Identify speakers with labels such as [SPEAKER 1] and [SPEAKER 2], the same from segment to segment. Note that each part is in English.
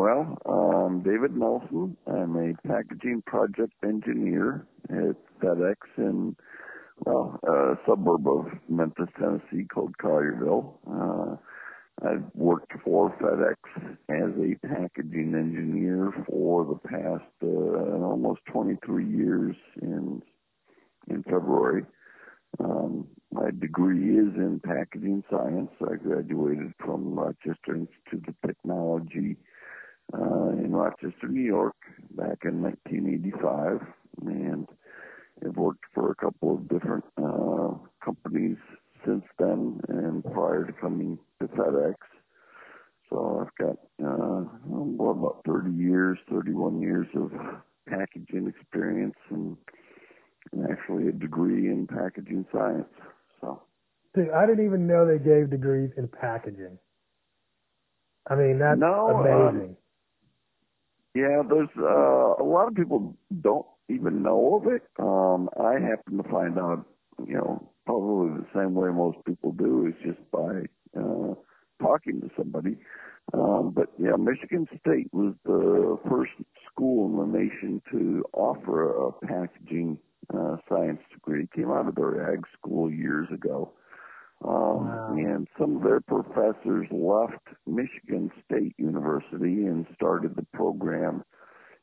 [SPEAKER 1] Well, um, David Nelson. I'm a packaging project engineer at FedEx in well, a suburb of Memphis, Tennessee called Collierville. Uh, I've worked for FedEx as a packaging engineer for the past uh, almost 23 years in in February. Um, my degree is in packaging science. I graduated from Rochester Institute of Technology uh, in Rochester, New York, back in 1985, and I've worked for a couple of different uh, companies since then, and prior to coming to FedEx. So I've got uh, well, about 30 years, 31 years of packaging experience, and, and actually a degree in packaging science. So.
[SPEAKER 2] Dude, I didn't even know they gave degrees in packaging. I mean, that's
[SPEAKER 1] no,
[SPEAKER 2] amazing.
[SPEAKER 1] Yeah, there's uh, a lot of people don't even know of it. Um, I happen to find out, you know, probably the same way most people do is just by uh, talking to somebody. Um, but yeah, Michigan State was the first school in the nation to offer a packaging uh, science degree. It came out of their ag school years ago. Um, wow. And some of their professors left Michigan State University and started the program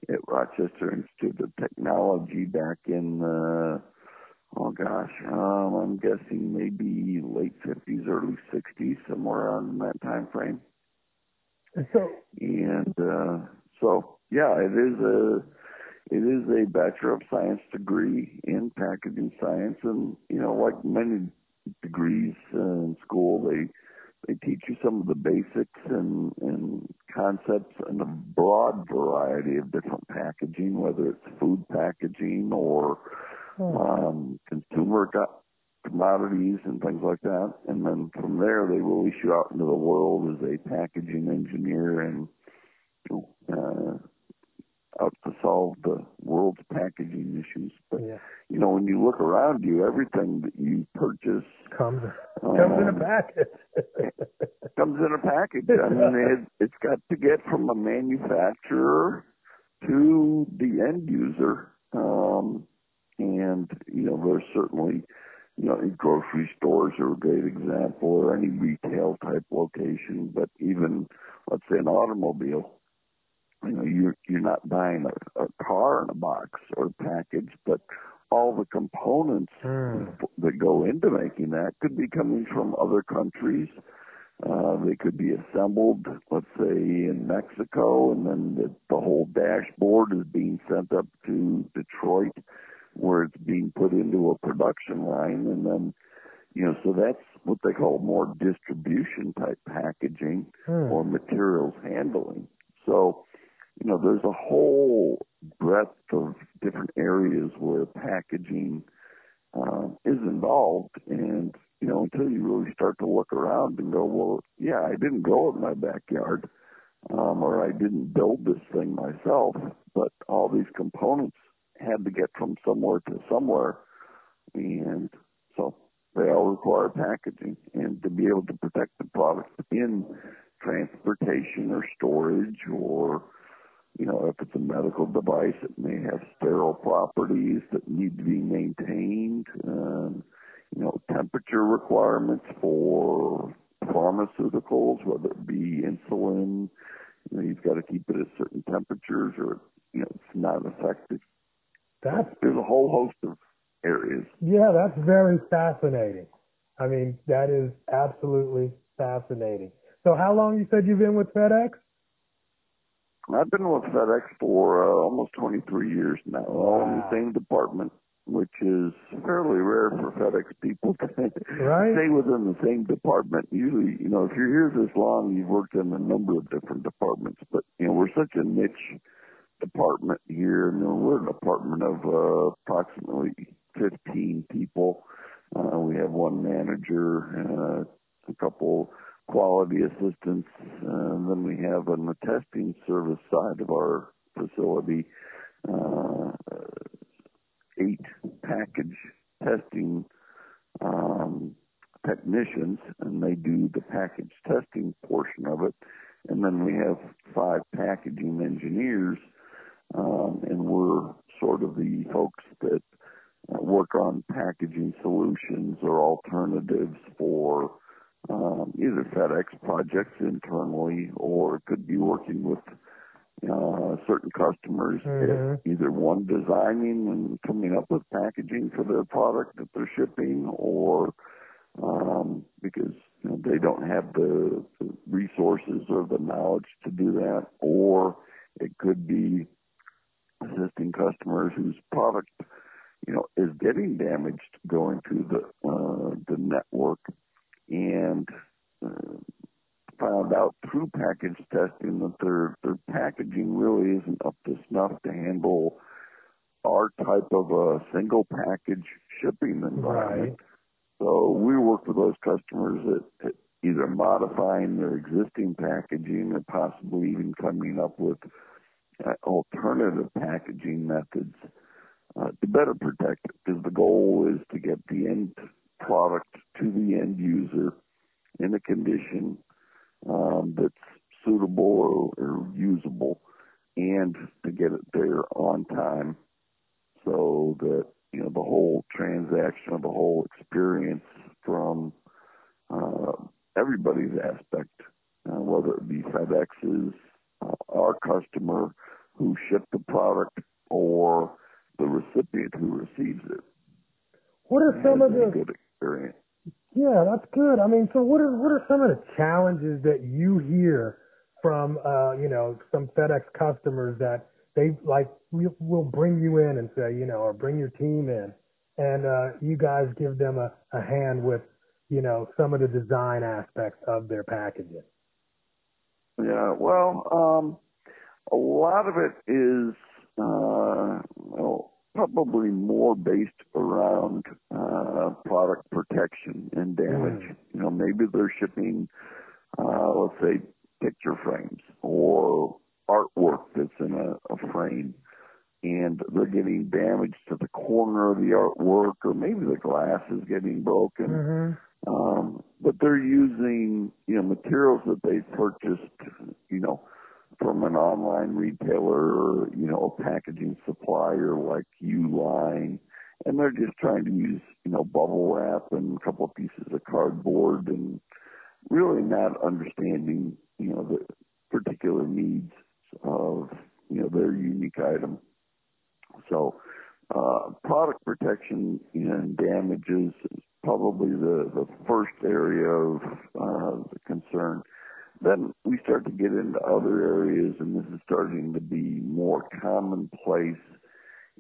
[SPEAKER 1] at Rochester Institute of Technology back in, uh, oh gosh, um, I'm guessing maybe late 50s, early 60s, somewhere around that time frame.
[SPEAKER 2] So,
[SPEAKER 1] and uh, so, yeah, it is a it is a Bachelor of Science degree in packaging science, and you know, like many degrees in school. They they teach you some of the basics and, and concepts and a broad variety of different packaging, whether it's food packaging or hmm. um, consumer commodities and things like that. And then from there, they release you out into the world as a packaging engineer and uh, out to solve the world's packaging issues. But
[SPEAKER 2] yeah.
[SPEAKER 1] you know, when you look around you, everything that you purchase
[SPEAKER 2] comes comes um, in a package.
[SPEAKER 1] comes in a package. I mean, it, it's got to get from a manufacturer to the end user. Um, and you know, there's certainly you know, grocery stores are a great example, or any retail type location. But even, let's say, an automobile, you know, you're you're not buying a, a car in a box or package, but all the components
[SPEAKER 2] mm.
[SPEAKER 1] that go into making that could be coming from other countries. Uh, they could be assembled, let's say, in Mexico, and then the, the whole dashboard is being sent up to Detroit, where it's being put into a production line, and then, you know, so that's what they call more distribution type packaging
[SPEAKER 2] mm.
[SPEAKER 1] or materials handling. So, you know, there's a whole breadth of different areas where packaging uh, is involved, and you know, until you really start to look around and go, well, yeah, I didn't grow it in my backyard, um, or I didn't build this thing myself, but all these components had to get from somewhere to somewhere, and so they all require packaging, and to be able to protect the product in transportation or storage or you know, if it's a medical device, it may have sterile properties that need to be maintained. Um, you know, temperature requirements for pharmaceuticals, whether it be insulin. You know, you've got to keep it at certain temperatures, or you know, it's not effective.
[SPEAKER 2] That's
[SPEAKER 1] there's a whole host of areas.
[SPEAKER 2] Yeah, that's very fascinating. I mean, that is absolutely fascinating. So, how long you said you've been with FedEx?
[SPEAKER 1] I've been with FedEx for uh, almost 23 years now, all in the same department, which is fairly rare for FedEx people to
[SPEAKER 2] right.
[SPEAKER 1] stay within the same department. Usually, you know, if you're here this long, you've worked in a number of different departments. But you know, we're such a niche department here. You know, we're a department of uh, approximately 15 people. Uh, we have one manager, uh, a couple quality assistance. And then we have on the testing service side of our facility, uh, eight package testing um, technicians, and they do the package testing portion of it. And then we have five packaging engineers, um, and we're sort of the folks that uh, work on packaging solutions or alternatives for um, either FedEx projects internally or it could be working with uh, certain customers,
[SPEAKER 2] mm-hmm.
[SPEAKER 1] either one designing and coming up with packaging for their product that they're shipping, or um, because you know, they don't have the, the resources or the knowledge to do that, or it could be assisting customers whose product you know is getting damaged going through the uh, the network and uh, found out through package testing that their their packaging really isn't up to snuff to handle our type of a single package shipping environment.
[SPEAKER 2] Right.
[SPEAKER 1] So we work with those customers at, at either modifying their existing packaging or possibly even coming up with uh, alternative packaging methods uh, to better protect it. Because the goal is to get the end product to the end user in a condition um, that's suitable or, or usable and to get it there on time so that you know the whole transaction or the whole experience from uh, everybody's aspect, uh, whether it be FedEx's, uh, our customer who shipped the product, or the recipient who receives it.
[SPEAKER 2] What are some of the
[SPEAKER 1] good experience?
[SPEAKER 2] Yeah, that's good. I mean, so what are what are some of the challenges that you hear from uh, you know some FedEx customers that they like will bring you in and say you know or bring your team in and uh, you guys give them a, a hand with you know some of the design aspects of their packages.
[SPEAKER 1] Yeah, well, um, a lot of it is uh, well, probably more based around uh, product protection and damage. Mm. You know, maybe they're shipping, uh, let's say, picture frames or artwork that's in a, a frame, and they're getting damage to the corner of the artwork, or maybe the glass is getting broken.
[SPEAKER 2] Mm-hmm.
[SPEAKER 1] Um, but they're using, you know, materials that they purchased, you know, from an online retailer or, you know, a packaging supplier like Uline. And they're just trying to use, you know, bubble wrap and a couple of pieces of cardboard and really not understanding, you know, the particular needs of, you know, their unique item. So, uh, product protection and damages is probably the, the first area of uh, the concern. Then we start to get into other areas, and this is starting to be more commonplace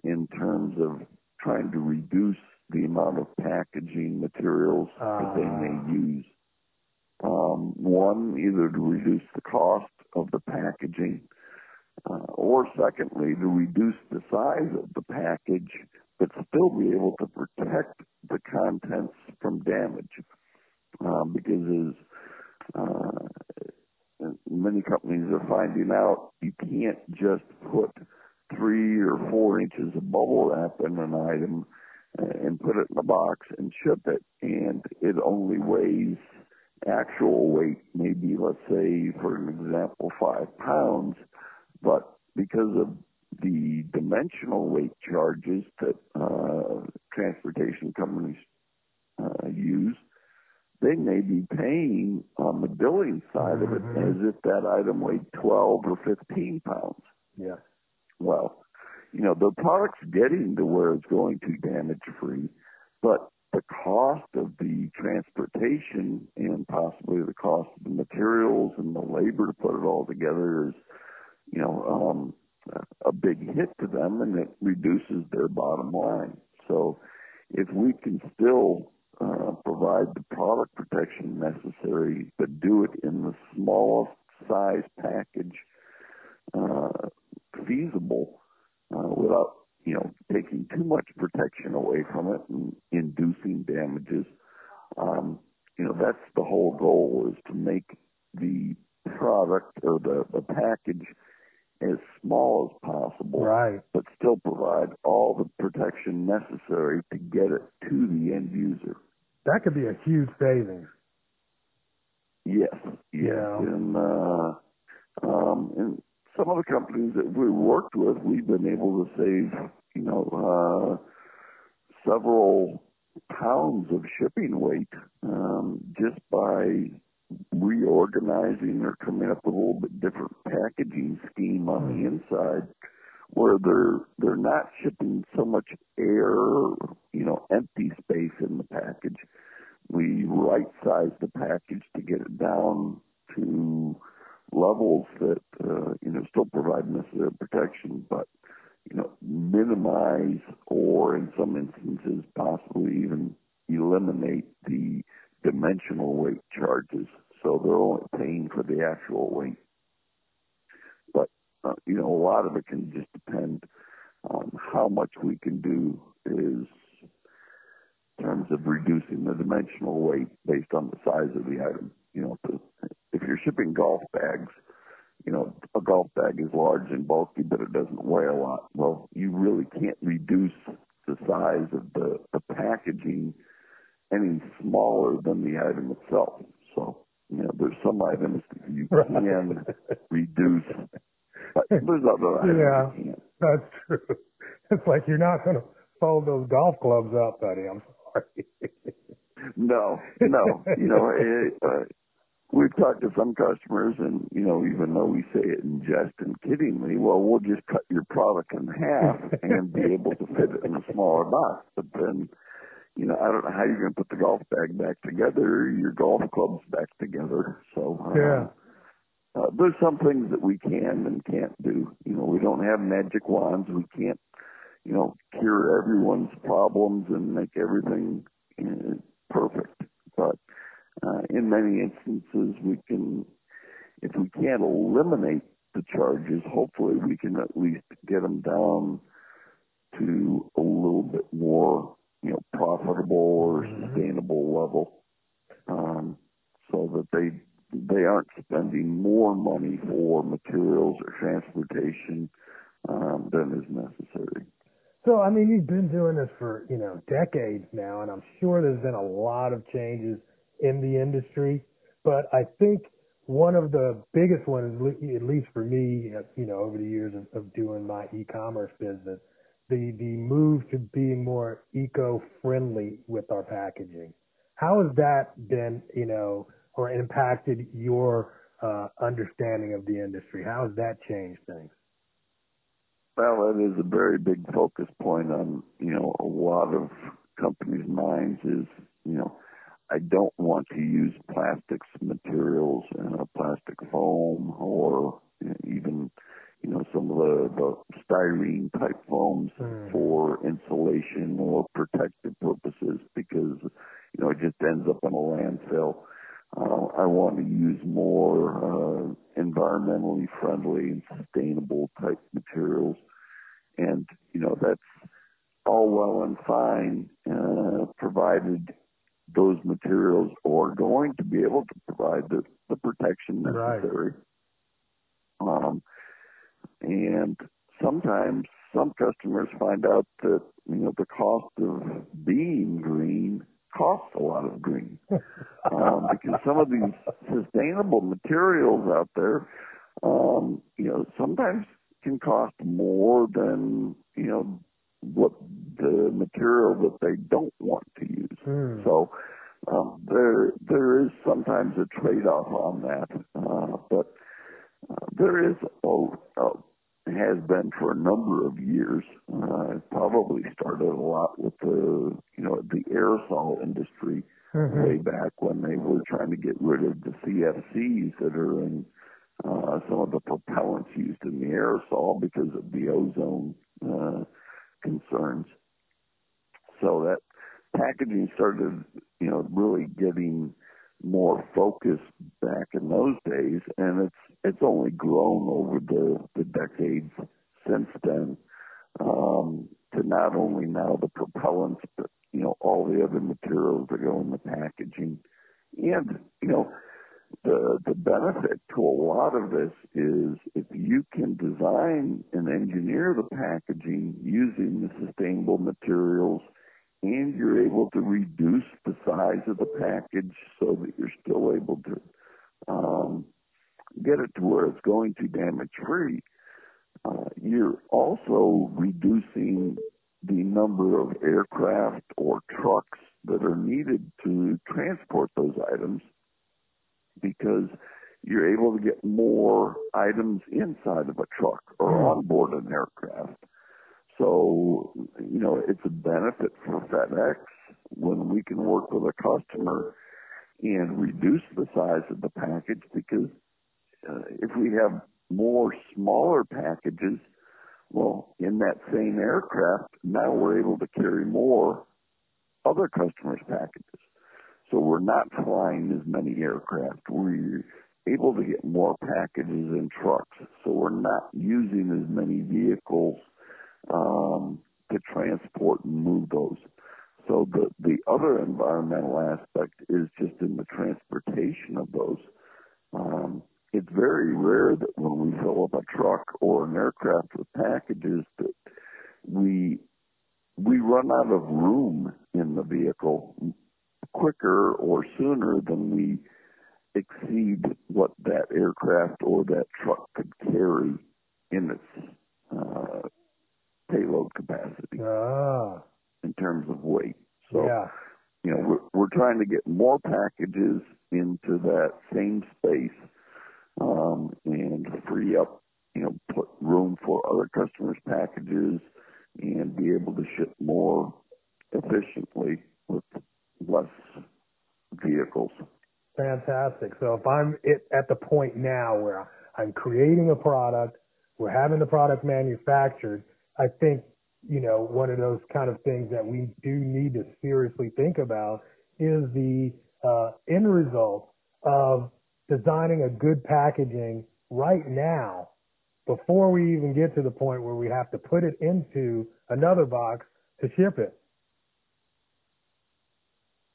[SPEAKER 1] in terms of trying to reduce the amount of packaging materials uh. that they may ah. use. Um, one, either to reduce the cost of the packaging, uh, or secondly, to reduce the size of the package, but still be able to protect the contents from damage. Um, because as uh, many companies are finding out you can't just put three or four inches of bubble wrap in an item and put it in a box and ship it, and it only weighs actual weight, maybe let's say for an example, five pounds, but because of the dimensional weight charges that uh, transportation companies uh, use, they may be paying on the billing side of it
[SPEAKER 2] mm-hmm.
[SPEAKER 1] as if that item weighed 12 or 15 pounds.
[SPEAKER 2] Yeah.
[SPEAKER 1] Well, you know, the product's getting to where it's going to damage free, but the cost of the transportation and possibly the cost of the materials and the labor to put it all together is, you know, um, a big hit to them and it reduces their bottom line. So if we can still uh, provide the product protection necessary, but do it in the smallest size package uh, feasible uh, without, you know, taking too much protection away from it and inducing damages. Um, you know, that's the whole goal is to make the product or the, the package as small as possible,
[SPEAKER 2] right.
[SPEAKER 1] but still provide all the protection necessary to get it to the end user.
[SPEAKER 2] That could be a huge savings.
[SPEAKER 1] Yes, yes, yeah. and uh, Um, and some of the companies that we worked with, we've been able to save, you know, uh, several pounds of shipping weight um, just by reorganizing or coming up with a little bit different packaging scheme on the inside where they're they're not shipping so much air you know empty space in the package we right size the package to get it down to levels that uh, you know still provide necessary protection but you know minimize or in some instances possibly even eliminate the dimensional weight charges, so they're only paying for the actual weight. But uh, you know, a lot of it can just depend on how much we can do is terms of reducing the dimensional weight based on the size of the item. You know, if you're shipping golf bags, you know, a golf bag is large and bulky, but it doesn't weigh a lot. Well, you really can't reduce the size of the, the packaging any smaller than the item itself. So, you know, there's some items that you
[SPEAKER 2] Right.
[SPEAKER 1] can reduce, but there's other items
[SPEAKER 2] Yeah.
[SPEAKER 1] you can't.
[SPEAKER 2] That's true. It's like you're not going to fold those golf clubs up, buddy. I'm.
[SPEAKER 1] No, no. You know, it, uh, we've talked to some customers, and you know, even though we say it in jest and kiddingly, well, we'll just cut your product in half and be able to fit it in a smaller box. But then, you know, I don't know how you're going to put the golf bag back together, your golf clubs back together. So, uh,
[SPEAKER 2] Yeah.
[SPEAKER 1] uh, there's some things that we can and can't do. You know, we don't have magic wands. We can't, you know, cure everyone's problems and make everything uh, perfect. But uh, in many instances, we can, if we can't eliminate the charges, hopefully we can at least get them down to a little bit more, you know, profitable or
[SPEAKER 2] Mhm.
[SPEAKER 1] sustainable level, um, so that they they aren't spending more money for materials or transportation um, than is necessary.
[SPEAKER 2] So, I mean, you've been doing this for, you know, decades now, and I'm sure there's been a lot of changes in the industry. But I think one of the biggest ones, at least for me, uh, you know, over the years of, of doing my e-commerce business, the, the move to being more eco-friendly with our packaging. How has that been, you know, or impacted your uh, understanding of the industry? How has that changed things?
[SPEAKER 1] Well, that is a very big focus point on, you know, a lot of companies' minds is, you know, I don't want to use plastics materials and a plastic foam or even, you know, some of the, the styrene type foams
[SPEAKER 2] Mhm.
[SPEAKER 1] for insulation or protective purposes because, you know, it just ends up in a landfill. Uh, I want to use more uh, environmentally friendly and sustainable type materials, and you know that's all well and fine, uh, provided those materials are going to be able to provide the, the protection
[SPEAKER 2] Right.
[SPEAKER 1] necessary. Um, and sometimes some customers find out that you know the cost of being green costs a lot of green um, because some of these sustainable materials out there, um, you know, sometimes can cost more than you know what the material that they don't want to use.
[SPEAKER 2] Hmm.
[SPEAKER 1] So um, there there is sometimes a trade off on that, uh, but uh, there is a, a has been for a number of years. Uh, it probably started a lot with the you know the aerosol industry
[SPEAKER 2] Mhm.
[SPEAKER 1] way back when they were trying to get rid of the CFCs that are in uh, some of the propellants used in the aerosol because of the ozone uh, concerns. So that packaging started, you know, really getting more focused back in those days, and it's it's only grown over the the decades since then um, to not only now the propellants, but you know all the other materials that go in the packaging, and you know the the benefit to a lot of this is if you can design and engineer the packaging using the sustainable materials and you're able to reduce the size of the package so that you're still able to um, get it to where it's going to damage free, uh, you're also reducing the number of aircraft or trucks that are needed to transport those items because you're able to get more items inside of a truck or on board an aircraft. So, you know, it's a benefit for FedEx when we can work with a customer and reduce the size of the package because uh, if we have more smaller packages, well, in that same aircraft, now we're able to carry more other customers' packages. So we're not flying as many aircraft. We're able to get more packages in trucks. So we're not using as many vehicles um, to transport and move those. So the the other environmental aspect is just in the transportation of those. Um, it's very rare that when we fill up a truck or an aircraft with packages that we we run out of room in the vehicle quicker or sooner than we exceed what that aircraft or that truck could carry in its uh, payload capacity
[SPEAKER 2] ah.
[SPEAKER 1] in terms of weight. So,
[SPEAKER 2] yeah.
[SPEAKER 1] you know, we're, we're trying to get more packages into that same space um, and free up, you know, put room for other customers' packages and be able to ship more efficiently with less vehicles.
[SPEAKER 2] Fantastic. So if I'm at the point now where I'm creating a product, we're having the product manufactured, I think, you know, one of those kind of things that we do need to seriously think about is the uh, end result of designing a good packaging right now before we even get to the point where we have to put it into another box to ship it.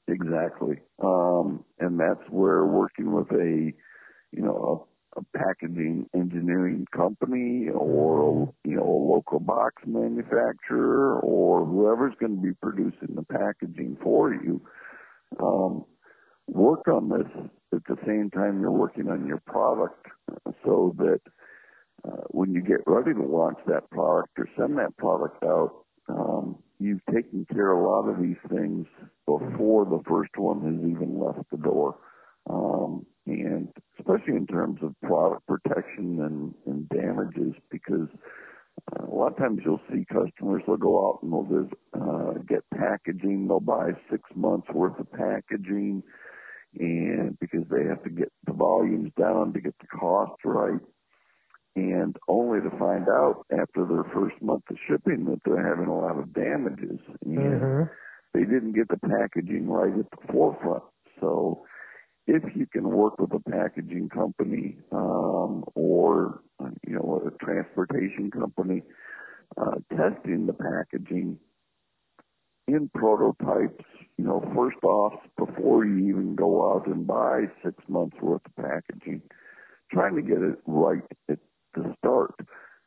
[SPEAKER 1] Exactly. Um, and that's where working with a, you know, a, packaging engineering company or, you know, a local box manufacturer or whoever's going to be producing the packaging for you, um, work on this at the same time you're working on your product so that uh, when you get ready to launch that product or send that product out, um, you've taken care of a lot of these things before the first one has even left the door. Um, and especially in terms of product protection and, and damages, because uh, a lot of times you'll see customers will go out and they'll just uh, get packaging. They'll buy six months worth of packaging, and because they have to get the volumes down to get the cost right and only to find out after their first month of shipping that they're having a lot of damages and
[SPEAKER 2] mm-hmm.
[SPEAKER 1] they didn't get the packaging right at the forefront. So if you can work with a packaging company um, or you know a transportation company uh, testing the packaging in prototypes, you know, first off, before you even go out and buy six months worth of packaging, trying to get it right at the start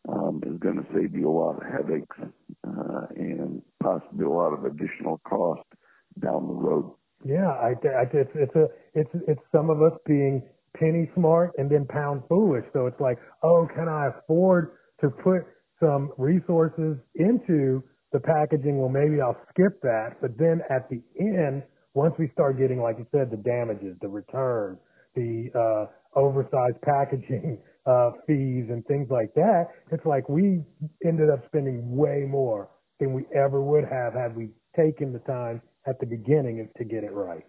[SPEAKER 1] um, is going to save you a lot of headaches uh, and possibly a lot of additional cost down the road.
[SPEAKER 2] Yeah, I, I, it's it's a it's it's some of us being penny smart and then pound foolish. So it's like, oh, can I afford to put some resources into the packaging? Well, maybe I'll skip that. But then at the end, once we start getting, like you said, the damages, the return, the uh, oversized packaging, uh, fees and things like that, it's like we ended up spending way more than we ever would have had we taken the time at the beginning to get it right.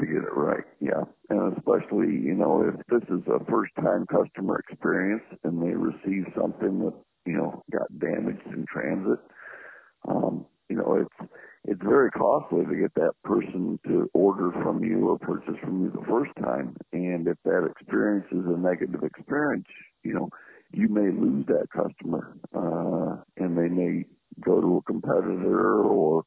[SPEAKER 1] To get it right, yeah. And especially, you know, if this is a first time customer experience and they receive something that, you know, got damaged in transit, um, you know, it's it's very costly to get that person to order from you or purchase from you the first time. And if that experience is a negative experience, you know, you may lose that customer, uh, and they may go to a competitor or,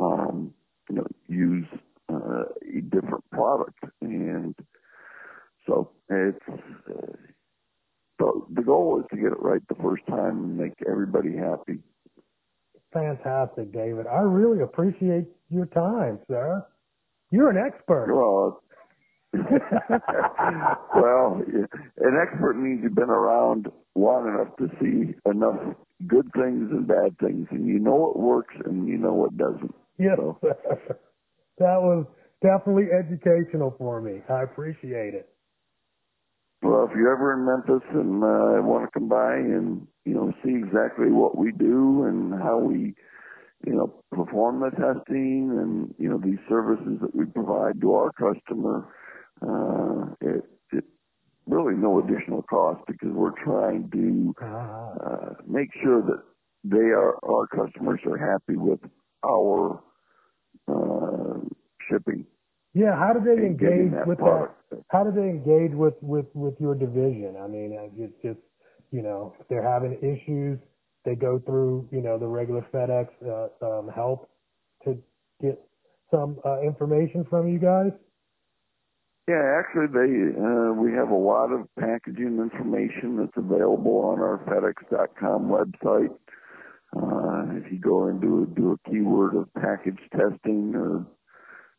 [SPEAKER 1] um, you know, use uh, a different product. And so it's, uh, so the goal is to get it right the first time and make everybody happy
[SPEAKER 2] fantastic, David. I really appreciate your time, sir. You're an expert.
[SPEAKER 1] Well, well, an expert means you've been around long enough to see enough good things and bad things, and you know what works and you know what doesn't.
[SPEAKER 2] Yes, so. that was definitely educational for me. I appreciate it.
[SPEAKER 1] Well, if you're ever in Memphis and uh, want to come by and you know see exactly what we do and how we you know perform the testing and you know these services that we provide to our customer, uh, it, it really no additional cost because we're trying to uh, make sure that they are our customers are happy with our uh, shipping.
[SPEAKER 2] Yeah, how do they engage that with that? How do they engage with with with your division? I mean, it's just you know they're having issues, they go through you know the regular FedEx uh, um, help to get some uh, information from you guys.
[SPEAKER 1] Yeah, actually, they uh, we have a lot of packaging information that's available on our FedEx.com website. Uh, if you go into do a keyword of package testing or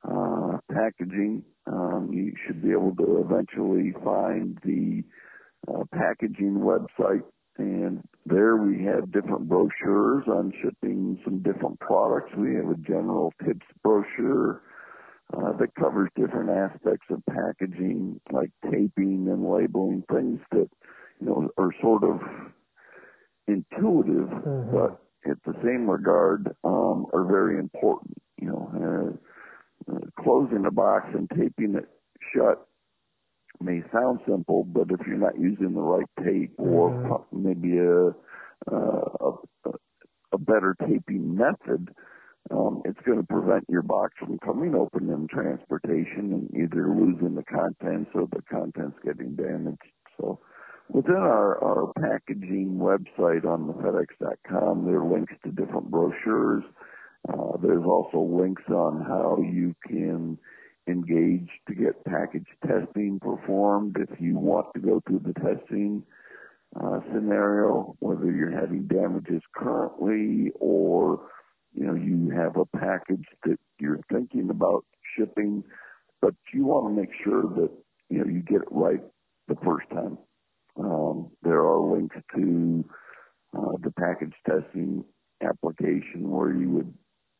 [SPEAKER 1] uh, packaging, um, you should be able to eventually find the uh, packaging website. And there we have different brochures on shipping some different products. We have a general tips brochure uh, that covers different aspects of packaging, like taping and labeling, things that you know are sort of intuitive, mm-hmm. but at the same regard um, are very important. You know, uh, uh, closing the box and taping it shut may sound simple, but if you're not using the right tape or mm-hmm. maybe a, uh, a a better taping method, um, it's going to prevent your box from coming open in transportation and either losing the contents or the contents getting damaged. So within our, our packaging website on the FedEx.com, there are links to different brochures. Uh, there's also links on how you can engage to get package testing performed if you want to go through the testing uh, scenario, whether you're having damages currently or you know, you have a package that you're thinking about shipping, but you want to make sure that, you know, you get it right the first time. Um, there are links to uh, the package testing application where you would,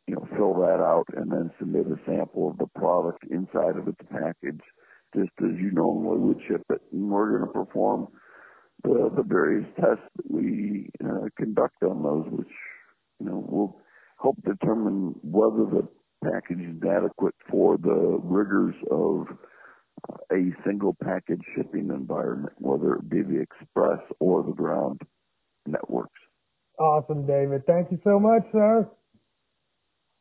[SPEAKER 1] you know, fill that out and then submit a sample of the product inside of its package, just as you normally would ship it. And we're going to perform the, the various tests that we uh, conduct on those, which, you know, will help determine whether the package is adequate for the rigors of a single package shipping environment, whether it be the express or the ground networks.
[SPEAKER 2] Awesome, David. Thank you so much, sir.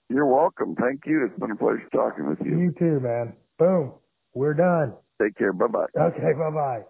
[SPEAKER 1] You're welcome. Thank you. It's been a pleasure talking with you.
[SPEAKER 2] You too, man. Boom. We're done.
[SPEAKER 1] Take care. Bye bye.
[SPEAKER 2] Okay, bye bye.